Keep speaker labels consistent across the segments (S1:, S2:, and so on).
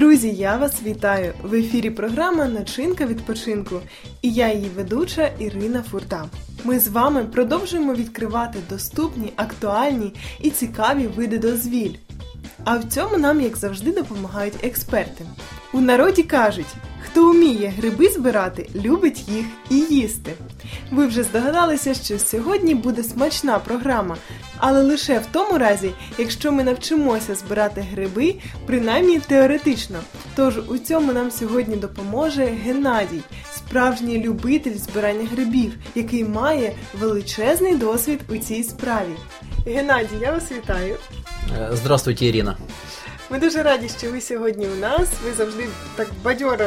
S1: Друзі, я вас вітаю! В ефірі програма Начинка відпочинку і я її ведуча Ірина Фурта. Ми з вами продовжуємо відкривати доступні, актуальні і цікаві види дозвіль. А в цьому нам, як завжди, допомагають експерти. У народі кажуть, хто вміє гриби збирати, любить їх і їсти. Ви вже здогадалися, що сьогодні буде смачна програма, але лише в тому разі, якщо ми навчимося збирати гриби, принаймні теоретично. Тож у цьому нам сьогодні допоможе Геннадій, справжній любитель збирання грибів, який має величезний досвід у цій справі. Геннадій, я вас вітаю.
S2: Э, Здравствуйте, Ирина.
S1: Ми дуже раді, що ви сьогодні у нас. Ви завжди так бадьоро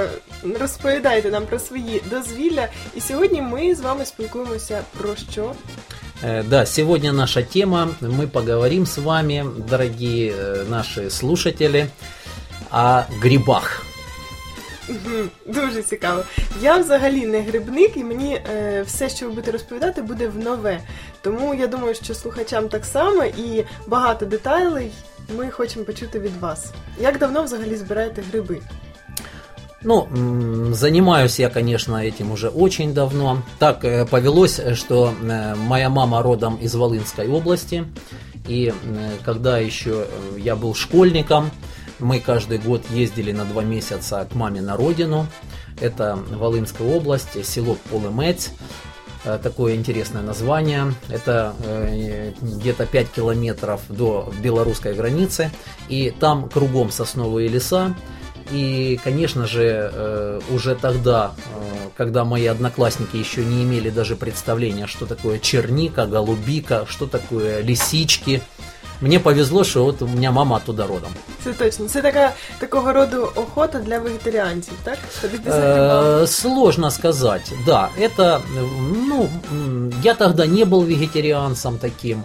S1: розповідаєте нам про свої дозвілля. І сьогодні ми з вами спілкуємося про що?
S2: Э, Да, сегодня наша тема. Мы поговорим с вами, дорогие э, наши слушатели, о грибах.
S1: Мгм, Дуже цікаво. Я взагалі не грибник, і мені е, все, що ви будете розповідати, буде в нове. Тому я думаю, що слухачам так само і багато деталей ми хочемо почути від вас. Як давно взагалі збираєте гриби?
S2: Ну, м, занимаюсь я, конечно, этим уже очень давно. Так э, повелось, что э, моя мама родом из Волынской области. И э, когда еще э, я был школьником, мы каждый год ездили на два месяца к маме на родину. Это Волынская область, село Полымец. Э, Такое интересное название. Это э, где-то 5 километров до белорусской границы. И там кругом сосновые леса. И, конечно же, э, уже тогда, когда мои одноклассники еще не имели даже представления, что такое черника, голубика, что такое лисички, мне повезло, что вот у меня мама оттуда родом.
S1: Це точно. Це така такого роду охота для вегетаріанців, так?
S2: Э, Сложно сказать. Да, это, э, ну, я тогда не был вегетарианцем таким,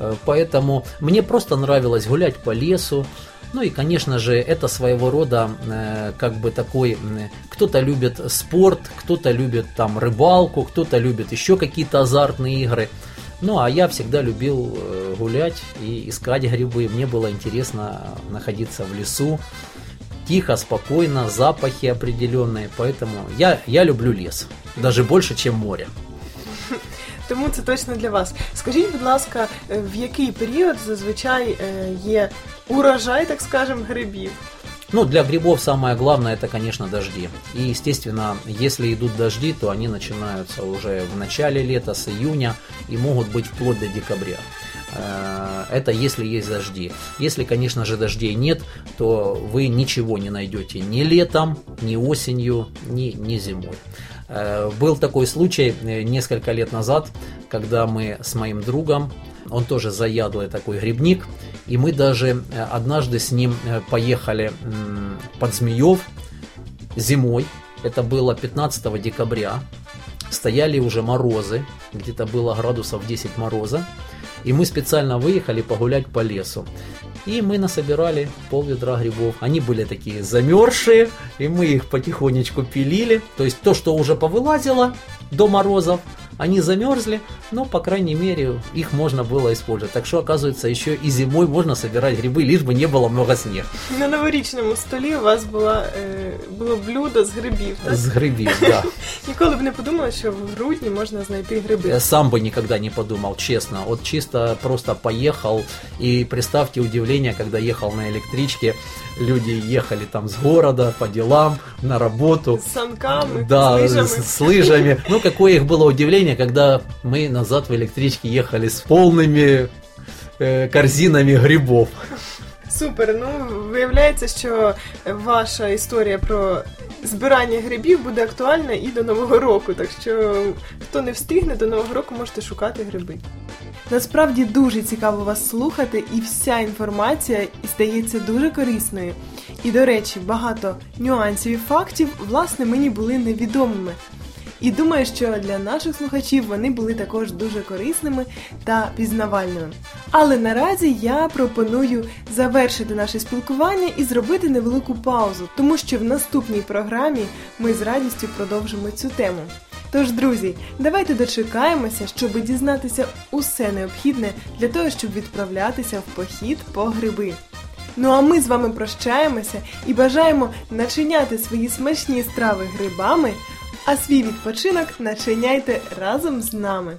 S2: э, поэтому мне просто нравилось гулять по лесу. Ну и, конечно же, это своего рода э, как бы такой, м, кто-то любит спорт, кто-то любит там рыбалку, кто-то любит еще какие-то азартные игры. Ну, а я всегда любил э, гулять и искать грибы. Мне было интересно находиться в лесу, тихо, спокойно, запахи определенные. Поэтому я, я люблю лес. Даже больше, чем море.
S1: Тому це точно для вас. Скажіть, будь ласка, е, в який період зазвичай е, є урожай, так скажемо, грибів?
S2: Ну, для грибов самое главное это, конечно, дожди. И, естественно, если идут дожди, то они начинаются уже в начале лета, с июня, и могут быть вплоть до декабря. Э, Это если есть дожди. Если, конечно же, дождей нет, то вы ничего не найдете ни летом, ни осенью, ни, ни зимой. Э, Был такой случай э, несколько лет назад, когда мы с моим другом, он тоже заядлый такой грибник, и мы даже однажды с ним поехали под Змеев зимой, это было 15 декабря, стояли уже морозы, где-то было градусов 10 мороза, и мы специально выехали погулять по лесу. И мы насобирали пол ведра грибов. Они были такие замерзшие, и мы их потихонечку пилили. То есть то, что уже повылазило до морозов, они замерзли, но, по крайней мере, их можно было использовать. Так что, оказывается, еще и зимой можно собирать грибы, лишь бы не было много снега.
S1: На новорічному столі у вас була, е, було блюдо з грибів. Так?
S2: С грибів, да.
S1: Ніколи б не подумала, що в грудні можна знайти гриби.
S2: Я сам бы никогда не подумал, честно. Вот чисто просто поехал, и представьте удивление, когда ехал на электричке, люди ехали там с города по делам, на работу.
S1: З санками,
S2: Да,
S1: з лижами.
S2: с, с лыжами. Ну, какое их было удивление, когда мы назад в электричке ехали с полными э, корзинами грибов.
S1: Супер. Ну виявляється, що ваша історія про збирання грибів буде актуальна і до Нового року. Так що хто не встигне до Нового року, можете шукати гриби. Насправді дуже цікаво вас слухати, і вся інформація здається дуже корисною. І, до речі, багато нюансів і фактів, власне, мені були невідомими. І думаю, що для наших слухачів вони були також дуже корисними та пізнавальними. Але наразі я пропоную завершити наше спілкування і зробити невелику паузу, тому що в наступній програмі ми з радістю продовжимо цю тему. Тож, друзі, давайте дочекаємося, щоб дізнатися усе необхідне для того, щоб відправлятися в похід по гриби. Ну а ми з вами прощаємося і бажаємо начиняти свої смачні страви грибами, а свій відпочинок начиняйте разом з нами.